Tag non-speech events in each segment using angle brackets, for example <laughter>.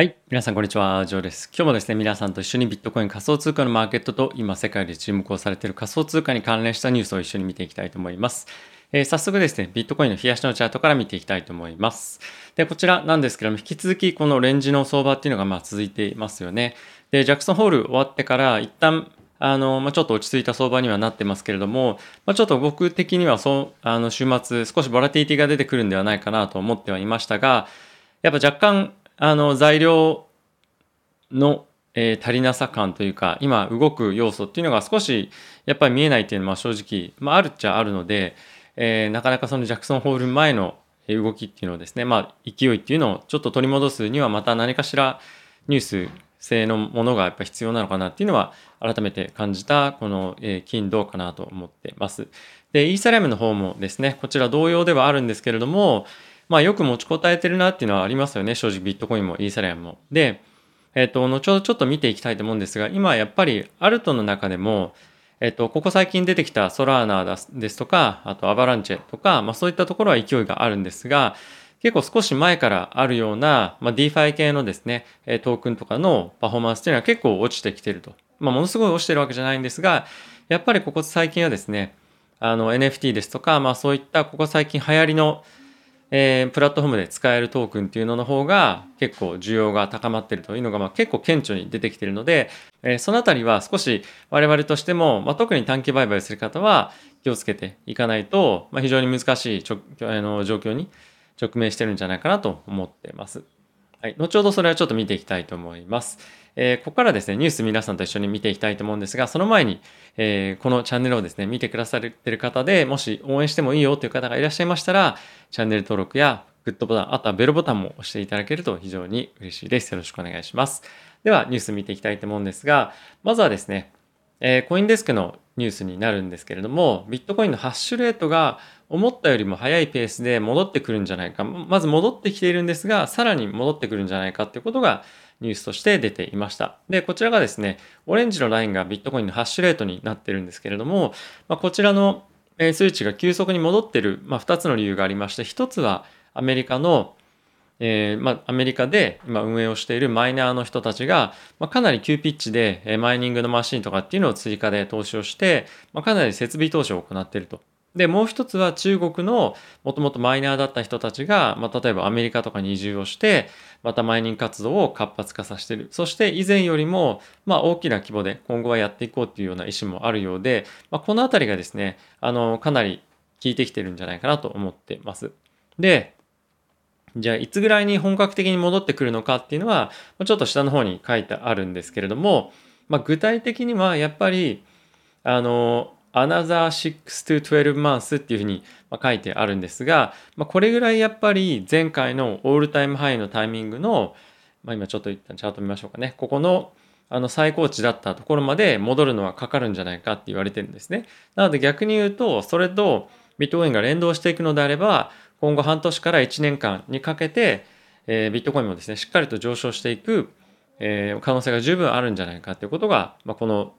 はい。皆さん、こんにちは。ジョーです。今日もですね、皆さんと一緒にビットコイン仮想通貨のマーケットと、今世界で注目をされている仮想通貨に関連したニュースを一緒に見ていきたいと思います。えー早速ですね、ビットコインの冷やしのチャートから見ていきたいと思います。で、こちらなんですけども、引き続きこのレンジの相場っていうのがまあ続いていますよね。で、ジャクソンホール終わってから、一旦、あの、まあ、ちょっと落ち着いた相場にはなってますけれども、まあ、ちょっと僕的にはそう、あの、週末少しボラティティが出てくるんではないかなと思ってはいましたが、やっぱ若干、あの、材料の、えー足りなさ感というか今動く要素っていうのが少しやっぱり見えないっていうのは正直、まあ、あるっちゃあるので、えーなかなかそのジャクソンホール前の動きっていうのをですねまあ勢いっていうのをちょっと取り戻すにはまた何かしらニュース性のものがやっぱ必要なのかなっていうのは改めて感じたこの、えー金土かなと思ってます。でイーサリアムの方もですねこちら同様ではあるんですけれどもまあよく持ちこたえてるなっていうのはありますよね正直ビットコインもイーサリアムも。でえっ、と、後ほどちょっと見ていきたいと思うんですが、今やっぱりアルトの中でも、えっ、と、ここ最近出てきたソラーナですとか、あとアバランチェとか、まあそういったところは勢いがあるんですが、結構少し前からあるような、まあ、DeFi 系のですね、トークンとかのパフォーマンスっていうのは結構落ちてきてると。まあ、ものすごい落ちてるわけじゃないんですが、やっぱりここ最近はですね、あの NFT ですとか、まあそういったここ最近流行りのえープラットフォームで使えるトークンっていうのの方が結構需要が高まってるというのがまあ結構顕著に出てきてるので、えーそのあたりは少し我々としても、まあ、特に短期売買する方は気をつけていかないと、まあ、非常に難しいちょあの状況に直面してるんじゃないかなと思ってます。はい、後ほどそれはちょっと見ていきたいと思います。えーここからですね、ニュース皆さんと一緒に見ていきたいと思うんですが、その前に、えーこのチャンネルをですね、見てくださってる方で、もし応援してもいいよという方がいらっしゃいましたら、チャンネル登録やグッドボタン、あとはベルボタンも押していただけると非常に嬉しいです。よろしくお願いします。では、ニュース見ていきたいと思うんですが、まずはですね、えーコインデスクのニュースになるんですけれども、ビットコインのハッシュレートが思ったよりも速いペースで戻ってくるんじゃないか。まず戻ってきているんですが、さらに戻ってくるんじゃないかっていうことがニュースとして出ていました。で、こちらがですね、オレンジのラインがビットコインのハッシュレートになってるんですけれども、まあ、こちらの数値が急速に戻ってる、まあ、2つの理由がありまして、1つはアメリカのえーまあ、アメリカで今運営をしているマイナーの人たちが、まあ、かなり急ピッチで、えマイニングのマシンとかっていうのを追加で投資をして、まあ、かなり設備投資を行っていると。で、もう一つは中国のもともとマイナーだった人たちが、まあ、例えばアメリカとかに移住をして、またマイニング活動を活発化させてる。そして以前よりも、まあ、大きな規模で今後はやっていこうっていうような意思もあるようで、まあ、このあたりがですね、あの、かなり効いてきてるんじゃないかなと思ってます。で、じゃあいつぐらいに本格的に戻ってくるのかっていうのは、ちょっと下の方に書いてあるんですけれども、まあ、具体的にはやっぱり、あの、another 6 to 12 months っていうふうに書いてあるんですが、まあ、これぐらいやっぱり前回のオールタイムハイのタイミングの、まあ、今ちょっと一旦チャート見ましょうかね。ここのあの最高値だったところまで戻るのはかかるんじゃないかって言われてるんですね。なので逆に言うと、それとビットコインが連動していくのであれば、今後半年から1年間にかけて、えービットコインもですね、しっかりと上昇していく、えー可能性が十分あるんじゃないかということが、まあ、この、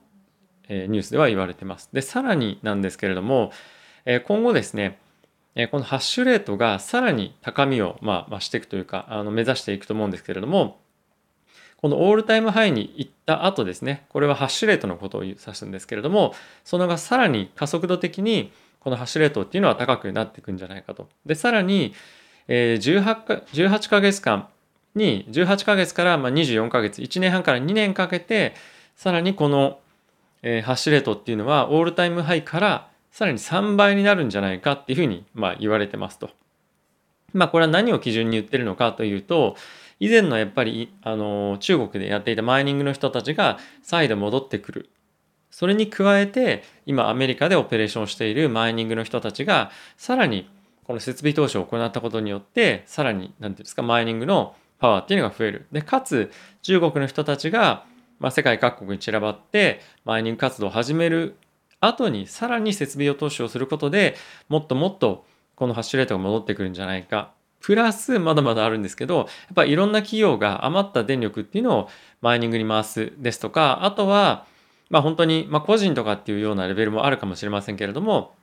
えニュースでは言われてます。で、さらになんですけれども、え今後ですね、えこのハッシュレートがさらに高みを、まあ、増していくというか、あの目指していくと思うんですけれども、このオールタイムハイに行った後ですね、これはハッシュレートのことを指すんですけれども、そのがさらに加速度的にこのハッシュレートっていうのは高くなっていくんじゃないかと。で、さらに、え 18, か18ヶ月間に、18ヶ月からま24ヶ月、1年半から2年かけて、さらにこの、えーハッシュレートっていうのはオールタイムハイからさらに3倍になるんじゃないかっていうふうにまあ言われてますと。まあこれは何を基準に言ってるのかというと、以前のやっぱりあの中国でやっていたマイニングの人たちが再度戻ってくる。それに加えて今アメリカでオペレーションしているマイニングの人たちがさらにこの設備投資を行ったことによってさらに何ていうんですかマイニングのパワーっていうのが増える。でかつ中国の人たちが、まあ、世界各国に散らばってマイニング活動を始める後にさらに設備を投資をすることでもっともっとこのハッシュレートが戻ってくるんじゃないか。プラスまだまだあるんですけどやっぱりいろんな企業が余った電力っていうのをマイニングに回すですとかあとはまあ本当に、ま、個人とかっていうようなレベルもあるかもしれませんけれども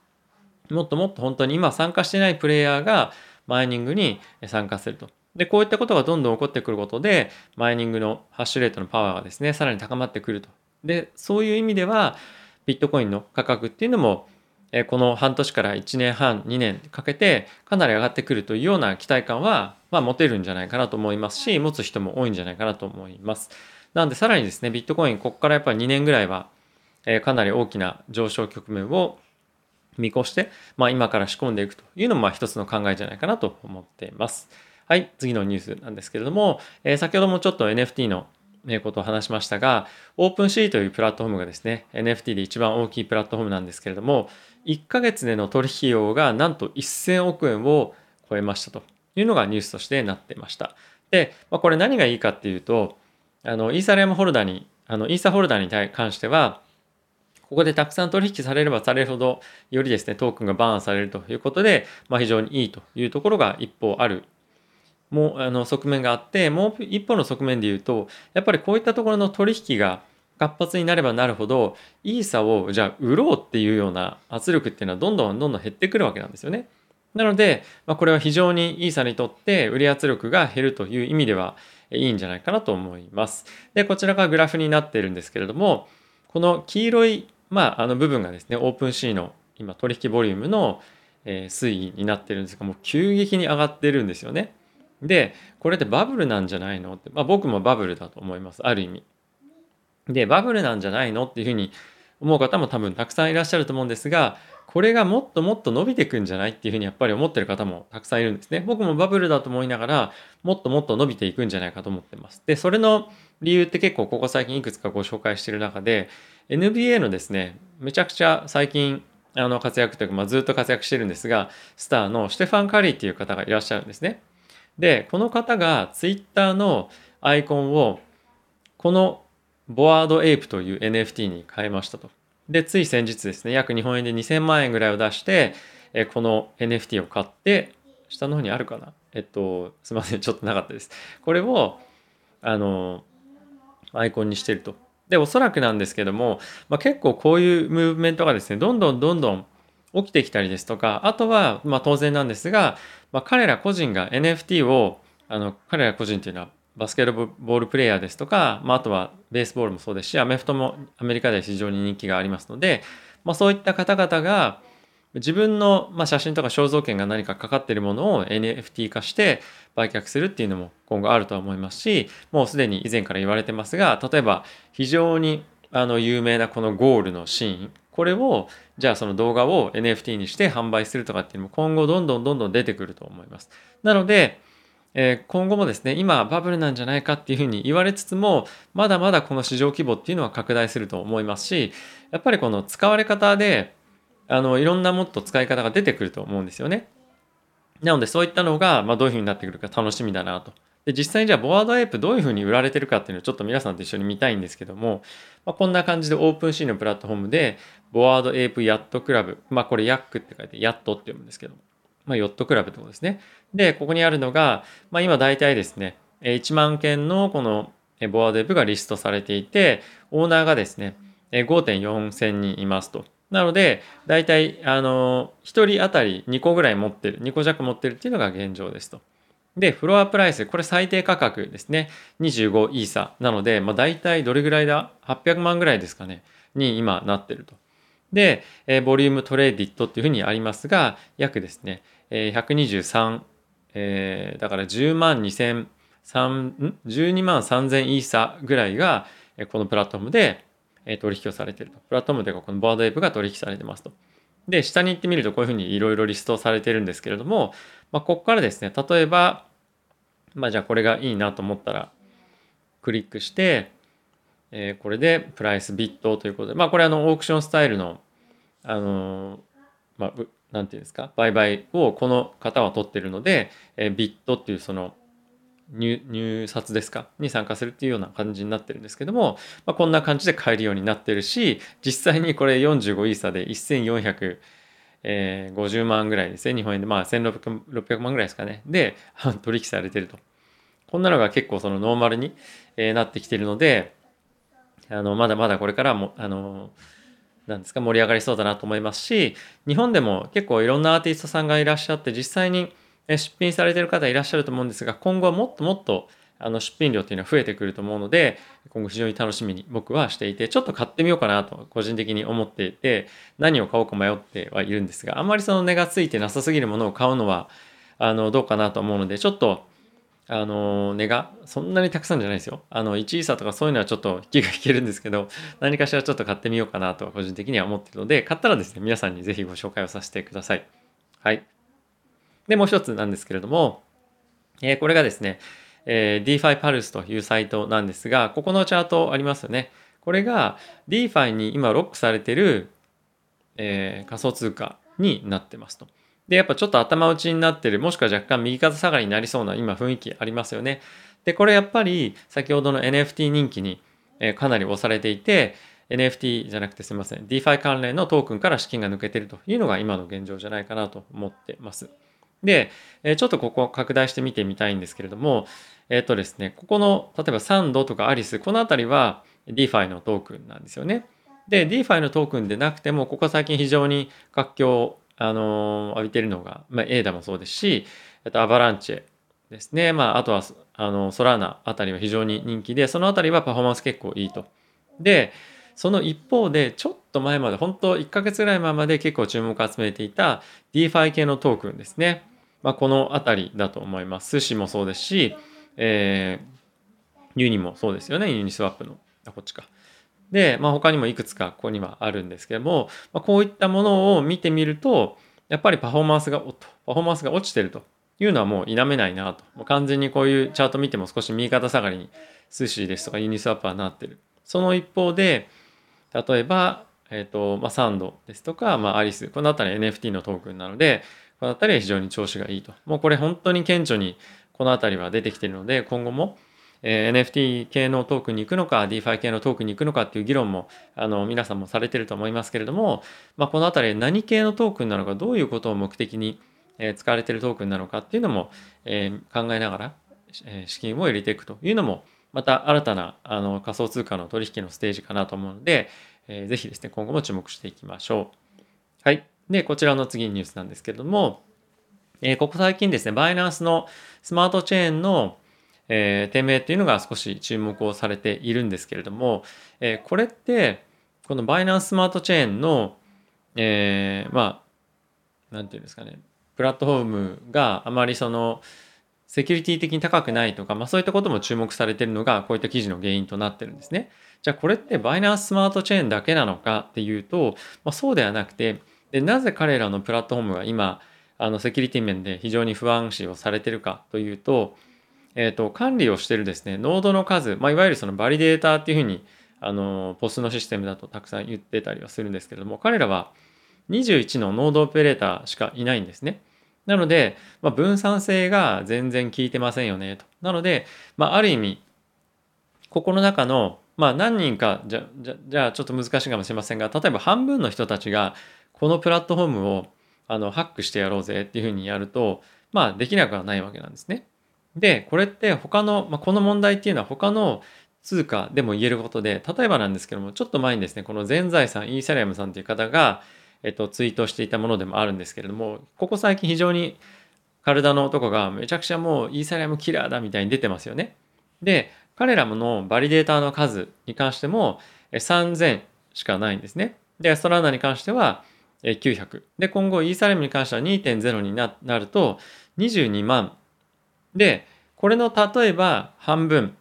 もっともっと本当に今参加してないプレイヤーがマイニングに参加すると。で、こういったことがどんどん起こってくることで、マイニングのハッシュレートのパワーがですね、さらに高まってくると。で、そういう意味では、ビットコインの価格っていうのも、えこの半年から1年半、2年かけてかなり上がってくるというような期待感は、まあ、持てるんじゃないかなと思いますし、持つ人も多いんじゃないかなと思います。なんでさらにですね、ビットコイン、ここからやっぱり2年ぐらいは、えかなり大きな上昇局面を見越して、まあ、今から仕込んでいくというのもまあ一つの考えじゃないかなと思っています。はい、次のニュースなんですけれども、えー、先ほどもちょっと NFT のことを話しましたが、OpenC というプラットフォームがですね、NFT で一番大きいプラットフォームなんですけれども、1ヶ月での取引量がなんと1000億円を超えましたというのがニュースとしてなってました。で、まあ、これ何がいいかっていうと、あのイーサリアムホルダーに、あのイーサホルダーに関しては、ここでたくさん取引されればされるほど、よりですね、トークンがバーンされるということで、まあ、非常にいいというところが一方ある、も、あの、側面があって、もう一方の側面で言うと、やっぱりこういったところの取引が活発になればなるほど、イーサをじゃあ売ろうっていうような圧力っていうのはどんどんどんどん減ってくるわけなんですよね。なので、まあ、これは非常にイーサにとって売り圧力が減るという意味ではいいんじゃないかなと思います。で、こちらがグラフになっているんですけれども、この黄色いまあ、あの部分がですね、オープンシーの今取引ボリュームの、推移になってるんですが、もう急激に上がってるんですよね。で、これってバブルなんじゃないの？って、まあ、僕もバブルだと思います。ある意味。で、バブルなんじゃないのっていうふうに思う方も多分たくさんいらっしゃると思うんですが、これがもっともっと伸びていくんじゃないっていうふうにやっぱり思ってる方もたくさんいるんですね。僕もバブルだと思いながら、もっともっと伸びていくんじゃないかと思ってます。で、それの理由って結構ここ最近いくつかご紹介してる中で、NBA のですね、めちゃくちゃ最近あの活躍というか、まあ、ずっと活躍してるんですが、スターのステファン・カリーっていう方がいらっしゃるんですね。で、この方がツイッターのアイコンをこのボワードエイプという NFT に変えましたと。で、つい先日ですね、約日本円で2000万円ぐらいを出して、えこの NFT を買って、下の方にあるかな？えっと、すいません、ちょっとなかったです。これを、あの、アイコンにしてると。で、おそらくなんですけども、まあ、結構こういうムーブメントがですね、どんどんどんどん起きてきたりですとか、あとは、まあ、当然なんですが、まあ、彼ら個人が NFT を、あの、彼ら個人っていうのはバスケットボールプレイヤーですとか、まあ、あとはベースボールもそうですし、アメフトもアメリカで非常に人気がありますので、まあ、そういった方々が、自分の、まあ、写真とか肖像権が何かかかっているものを NFT 化して売却するっていうのも今後あるとは思いますしもうすでに以前から言われてますが例えば非常にあの有名なこのゴールのシーン。これをじゃあその動画を NFT にして販売するとかっていうのも今後どんどんどんどん出てくると思います。なので、え、今後もですね今バブルなんじゃないかっていうふうに言われつつもまだまだこの市場規模っていうのは拡大すると思いますしやっぱりこの使われ方であのいろんなもっと使い方が出てくると思うんですよね。なのでそういったのが、まあ、どういうふうになってくるか楽しみだなと。で実際にじゃあボワードエイプどういうふうに売られてるかっていうのをちょっと皆さんと一緒に見たいんですけども、まあ、こんな感じでオープンシーンのプラットフォームでボワードエイプヤットクラブまあこれヤックって書いてヤットって読むんですけどまあ、ヨットクラブってことですね。でここにあるのが、まあ、今大体ですね1万件のこのボワードエイプがリストされていてオーナーがですね5.4千人いますと。なので、大体、あの、1人当たり2個ぐらい持ってる、2個弱持ってるっていうのが現状ですと。で、フロアプライス、これ最低価格ですね。25イーサなので、まあ、大体どれぐらいだ ?800 万ぐらいですかね。に今なってると。で、えー、ボリュームトレーディットっていうふうにありますが、約ですね、えー、123、えー、だから10万2000、12万3000イーサぐらいが、このプラットフォームでえ取引をされていると。プラットフォームでこのボードウェブが取引されてますと。で、下に行ってみるとこういうふうにいろいろリストされてるんですけれども、まあ、ここからですね、例えば、まあ、じゃあこれがいいなと思ったら、クリックして、えー、これでプライスビットということで、まあ、これあのオークションスタイルの、あの、まあ、なんていうんですか、売買をこの方は取ってるので、えー、ビットっていうその入入札ですかに参加するっていうような感じになってるんですけども、まあ、こんな感じで買えるようになってるし実際にこれ45イーサで1450万ぐらいですね日本円で。まあ1600万ぐらいですかね。で <laughs> 取引されてると。こんなのが結構そのノーマルになってきてるのであのまだまだこれからもあのなんですか盛り上がりそうだなと思いますし日本でも結構いろんなアーティストさんがいらっしゃって実際に出品されてる方いらっしゃると思うんですが、今後はもっともっとあの出品量っていうのは増えてくると思うので、今後非常に楽しみに僕はしていて、ちょっと買ってみようかなと個人的に思っていて、何を買おうか迷ってはいるんですが、あんまりその値がついてなさすぎるものを買うのは、あの、どうかなと思うので、ちょっと、あの、値がそんなにたくさんじゃないですよ。あの、1位差とかそういうのはちょっと引きが引けるんですけど、何かしらちょっと買ってみようかなと個人的には思ってるので、買ったらですね、皆さんにぜひご紹介をさせてください。はい。で、もう一つなんですけれども、えー、これがですね、えー、DeFi Pulse というサイトなんですが、ここのチャートありますよね。これが DeFi に今ロックされてる、えー、仮想通貨になってますと。で、やっぱちょっと頭打ちになってる、もしくは若干右肩下がりになりそうな今雰囲気ありますよね。で、これやっぱり先ほどの NFT 人気に、かなり押されていて、NFT じゃなくてすみません。DeFi 関連のトークンから資金が抜けてるというのが今の現状じゃないかなと思ってます。で、ちょっとここ拡大して見てみたいんですけれども、えっ、とですね、ここの、例えばサンドとかアリス、このあたりは DeFi のトークンなんですよね。で、DeFi のトークンでなくても、ここ最近非常に活況あの浴びてるのが、まあ、エーダもそうですし、えっと、アバランチェですね。まあ、あとは、あの、ソラーナあたりは非常に人気で、そのあたりはパフォーマンス結構いいと。で、その一方で、ちょっと前まで、本当1ヶ月ぐらい前まで結構注目を集めていた DeFi 系のトークンですね。まあ、このあたりだと思います。寿司もそうですし、えー、ユニもそうですよね。ユニスワップの。あ、こっちか。で、まあ、他にもいくつかここにはあるんですけども、まあ、こういったものを見てみると、やっぱりパフォーマンスが、パフォーマンスが落ちてるというのはもう否めないなと。もう完全にこういうチャート見ても少し右肩下がりに寿司ですとかユニスワップはなってる。その一方で、例えば、え、ー、と、まあ、サンドですとか、まあ、アリス、このあたり NFT のトークンなので、このあたりは非常に調子がいいと。もうこれ本当に顕著にこのあたりは出てきてるので、今後も、え、NFT 系のトークンに行くのか、DeFi 系のトークンに行くのかっていう議論も、あの、皆さんもされてると思いますけれども、まあ、このあたり何系のトークンなのか、どういうことを目的に、使われてるトークンなのかっていうのも、え、考えながら、資金を入れていくというのも、また新たなあの仮想通貨の取引のステージかなと思うので、えー、ぜひですね、今後も注目していきましょう。はい。で、こちらの次のニュースなんですけれども、えー、ここ最近ですね、バイナンスのスマートチェーンの、えー、低迷っていうのが少し注目をされているんですけれども、えー、これって、このバイナンススマートチェーンの、えー、まあ、なんていうんですかね、プラットフォームがあまりその、セキュリティ的に高くないとか、まあそういったことも注目されてるのが、こういった記事の原因となってるんですね。じゃあこれってバイナンススマートチェーンだけなのかっていうと、まあ、そうではなくて、でなぜ彼らのプラットフォームが今、あのセキュリティ面で非常に不安視をされてるかというと、えっ、ー、と、管理をしてるですね、ノードの数、まあ、いわゆるそのバリデータっていうふうに、あの、ポスのシステムだとたくさん言ってたりはするんですけれども、彼らは21のノードオペレーターしかいないんですね。なので、まあ、分散性が全然効いてませんよねと。なので、まあ、ある意味、ここの中の、まあ、何人かじゃ、じゃ、じゃあちょっと難しいかもしれませんが、例えば半分の人たちが、このプラットフォームをあのハックしてやろうぜっていうふうにやると、まあ、できなくはないわけなんですね。で、これって他の、まあ、この問題っていうのは他の通貨でも言えることで、例えばなんですけども、ちょっと前にですね、この全財さん、イーサリアムさんという方が、えっと、ツイートしていたものでもあるんですけれども、ここ最近非常に体の男がめちゃくちゃもうイーサリアムキラーだみたいに出てますよね。で、彼らの validator の数に関しても3000しかないんですね。で、ソラーナに関しては900。で、今後イーサリアムに関しては2.0になると22万。で、これの例えば半分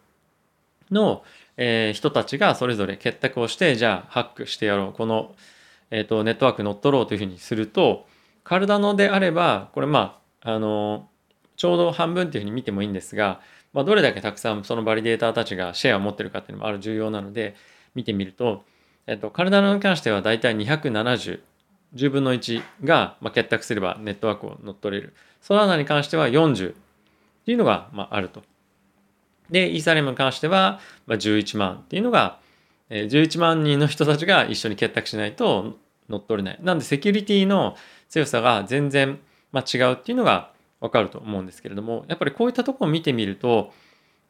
の、えー、人たちがそれぞれ結託をして、じゃあハックしてやろう。このえーと、ネットワーク乗っ取ろうというふうにするとカルダノであればこれまああのちょうど半分っていうふうに見てもいいんですが、まあ、どれだけたくさんその validator たちがシェアを持ってるかっていうのもある重要なので見てみると、えっ、と、カルダノに関してはだいたい270 10分の1が、まあ、結託すればネットワークを乗っ取れる。ソラーナに関しては40っていうのが、まあ、あると。で、イーサリアムに関しては、まあ、11万っていうのが、11万人の人たちが一緒に結託しないと乗っ取れない。なんでセキュリティの強さが全然、まあ違うっていうのがわかると思うんですけれども、やっぱりこういったところを見てみると、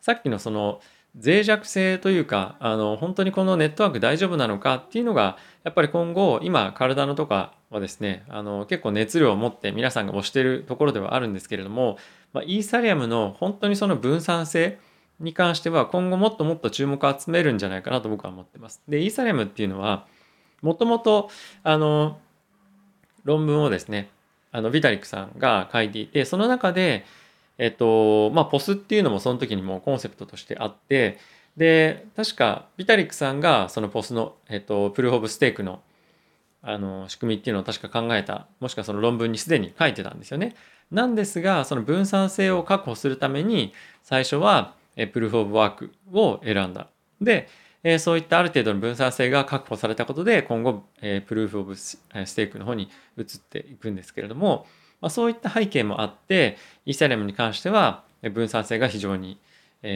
さっきのその脆弱性というかあの本当にこのネットワーク大丈夫なのかっていうのがやっぱり今後今体のとかはですねあの結構熱量を持って皆さんが推しているところではあるんですけれども、まあ、イーサリアムの本当にその分散性に関しては今後もっともっと注目を集めるんじゃないかなと僕は思ってます。でイーサリアムっていうのはもともとあの論文をですねあのビタリックさんが書いていてその中でえっとまあポスっていうのもその時にもコンセプトとしてあってで確かビタリックさんがそのポスの、えっと、プルーフ・オブ・ステークのあの仕組みっていうのを確か考えたもしくはその論文にすでに書いてたんですよね。なんですがその分散性を確保するために最初はプルーフ・オブ・ワークを選んだ。で、そういったある程度の分散性が確保されたことで今後、プルーフ・オブ・ステークの方に移っていくんですけれども、そういった背景もあってイーサリアムに関しては分散性が非常に、効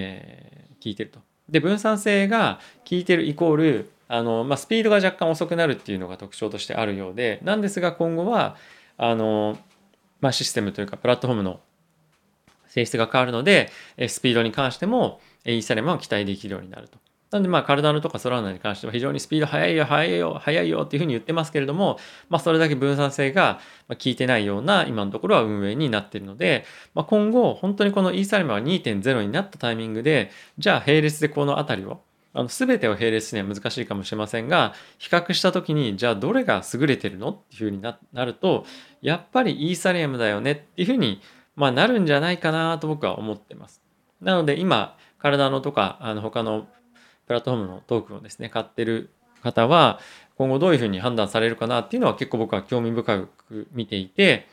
いてると。で分散性が効いてるイコールあの、まあ、スピードが若干遅くなるっていうのが特徴としてあるようでなんですが今後はあの、まあ、システムというかプラットフォームの性質が変わるのでスピードに関してもイーサリアムは期待できるようになると。なんでまあ体のとかソラーナに関しては非常にスピード速いよ速いよ速いよっていうふうに言ってますけれども、まあ、それだけ分散性が効いてないような今のところは運営になっているので、まあ、今後本当にこのイーサリアムが2.0になったタイミングでじゃあ並列でこの辺りをあの全てを並列するには難しいかもしれませんが比較した時にじゃあどれが優れてるのっていうふうになるとやっぱりイーサリアムだよねっていうふうに、まあ、なるんじゃないかなと僕は思ってます。なので今体のとかあの他のプラットフォームのトークンをですね、買ってる方は、今後どういうふうに判断されるかなっていうのは結構僕は興味深く見ていて、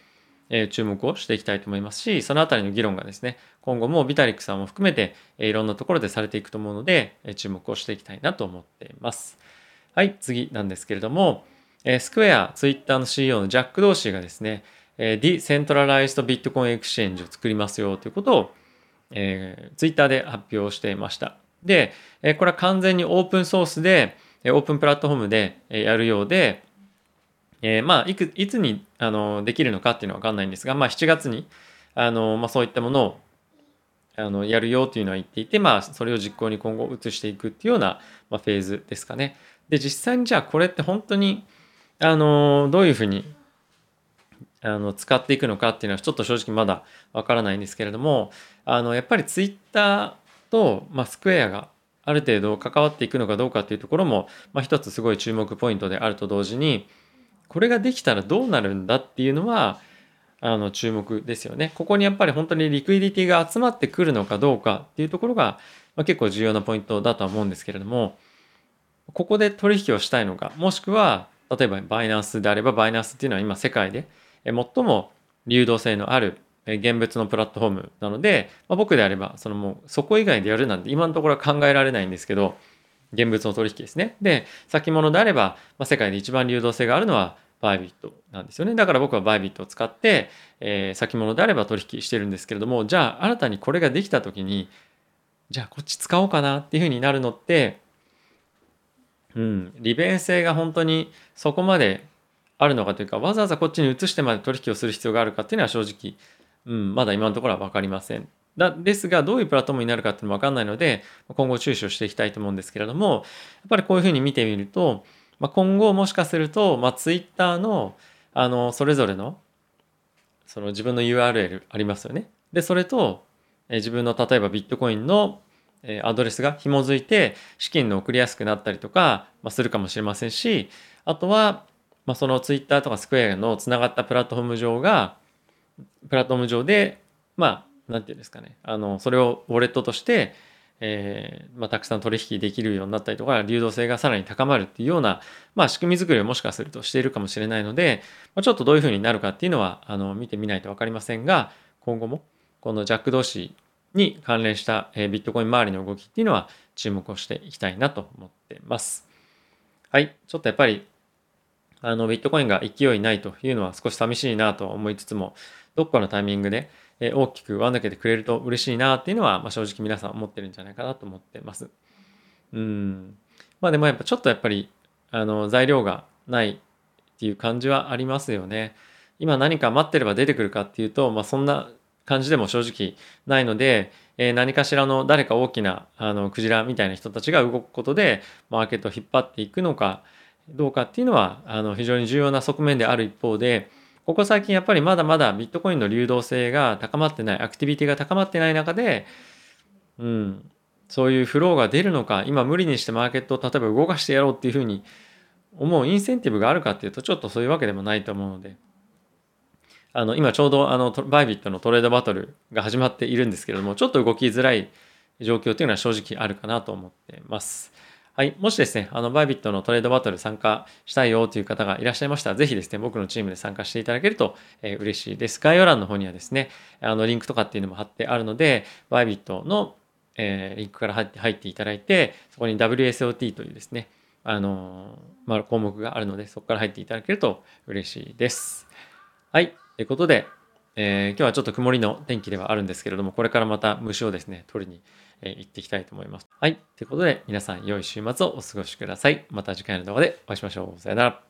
え、注目をしていきたいと思いますし、そのあたりの議論がですね、今後もビタリックさんも含めて、え、いろんなところでされていくと思うので、え、注目をしていきたいなと思っています。はい、次なんですけれども、え、スクエア、ツイッターの CEO のジャック・ドーシーがですね、えー、 decentralized bitcoin exchange を作りますよということを、えー、ツイッターで発表していました。で、えこれは完全にオープンソースで、オープンプラットフォームでやるようで、えー、まあいくいつにあのできるのかっていうのは分かんないんですが、まあ、7月にあの、まあ、そういったものをあのやるよっていうのは言っていて、まあ、それを実行に今後移していくっていうような、まあ、フェーズですかね。で実際にじゃあこれって本当にあのどういうふうにあの使っていくのかっていうのはちょっと正直まだわからないんですけれどもあのやっぱりツイッターと、まあ、スクエアがある程度関わっていくのかどうかっていうところも、まあ、一つすごい注目ポイントであると同時にこれができたらどうなるんだっていうのはあの注目ですよね。ここにやっぱり本当にリクイディティが集まってくるのかどうかっていうところが、まあ、結構重要なポイントだとは思うんですけれどもここで取引をしたいのかもしくは例えばバイナンスであればバイナンスっていうのは今世界で最も流動性のある現物のプラットフォームなので、まあ、僕であればそのもうそこ以外でやるなんて今のところは考えられないんですけど現物の取引ですね。で先物であれば、まあ、世界で一番流動性があるのはバイビットなんですよね。だから僕はバイビットを使って、えー、先物であれば取引してるんですけれどもじゃあ新たにこれができた時にじゃあこっち使おうかなっていうふうになるのってうん利便性が本当にそこまであるのかというかわざわざこっちに移してまで取引をする必要があるかっていうのは正直うん、まだ今のところは分かりません。だですがどういうプラットフォームになるかっていうのも分かんないので今後注視をしていきたいと思うんですけれどもやっぱりこういうふうに見てみると、まあ、今後もしかすると、まあ、Twitter のあのそれぞれのその自分の URL ありますよね。でそれとえ自分の例えばビットコインのアドレスが紐づいて資金の送りやすくなったりとか、ま、するかもしれませんしあとは、ま、その Twitter とかスクエアのつながったプラットフォーム上がプラットフォーム上で、まあ、なんていうんですかね、あの、それをウォレットとして、えーまあ、たくさん取引できるようになったりとか、流動性がさらに高まるっていうような、まあ、仕組み作りをもしかするとしているかもしれないので、まあ、ちょっとどういうふうになるかっていうのは、あの、見てみないと分かりませんが、今後も、このジャック同士に関連した、えー、ビットコイン周りの動きっていうのは注目をしていきたいなと思ってます。はい。ちょっとやっぱり、あの、ビットコインが勢いないというのは少し寂しいなと思いつつも、どっかのタイミングでえ大きく輪抜けてくれると嬉しいなっていうのは、まあ、正直皆さん思ってるんじゃないかなと思ってます。うん。まあでもやっぱちょっとやっぱりあの材料がないっていう感じはありますよね。今何か待ってれば出てくるかっていうと、まあ、そんな感じでも正直ないので、えー、何かしらの誰か大きなあのクジラみたいな人たちが動くことでマーケットを引っ張っていくのかどうかっていうのはあの非常に重要な側面である一方でここ最近やっぱりまだまだビットコインの流動性が高まってないアクティビティが高まってない中で、うん、そういうフローが出るのか今無理にしてマーケットを例えば動かしてやろうっていうふうに思うインセンティブがあるかっていうとちょっとそういうわけでもないと思うのであの今ちょうどあのバイビットのトレードバトルが始まっているんですけれどもちょっと動きづらい状況っていうのは正直あるかなと思ってます。はい。もしですね、あの、バイビットのトレードバトル参加したいよという方がいらっしゃいましたら、ぜひですね、僕のチームで参加していただけると、えー、嬉しいです。概要欄の方にはですね、あの、リンクとかっていうのも貼ってあるので、バイビットの、えー、リンクから入って入っていただいて、そこに WSOT というですね、あのまあ、項目があるので、そこから入っていただけると嬉しいです。はい。ということで、えー、今日はちょっと曇りの天気ではあるんですけれども、これからまた虫をですね、取りに、えー、行っていきたいと思います。はい。ということで、皆さん良い週末をお過ごしください。また次回の動画でお会いしましょう。さよなら。